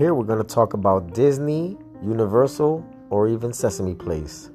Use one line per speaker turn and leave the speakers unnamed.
Here we're going to talk about Disney, Universal, or even Sesame Place.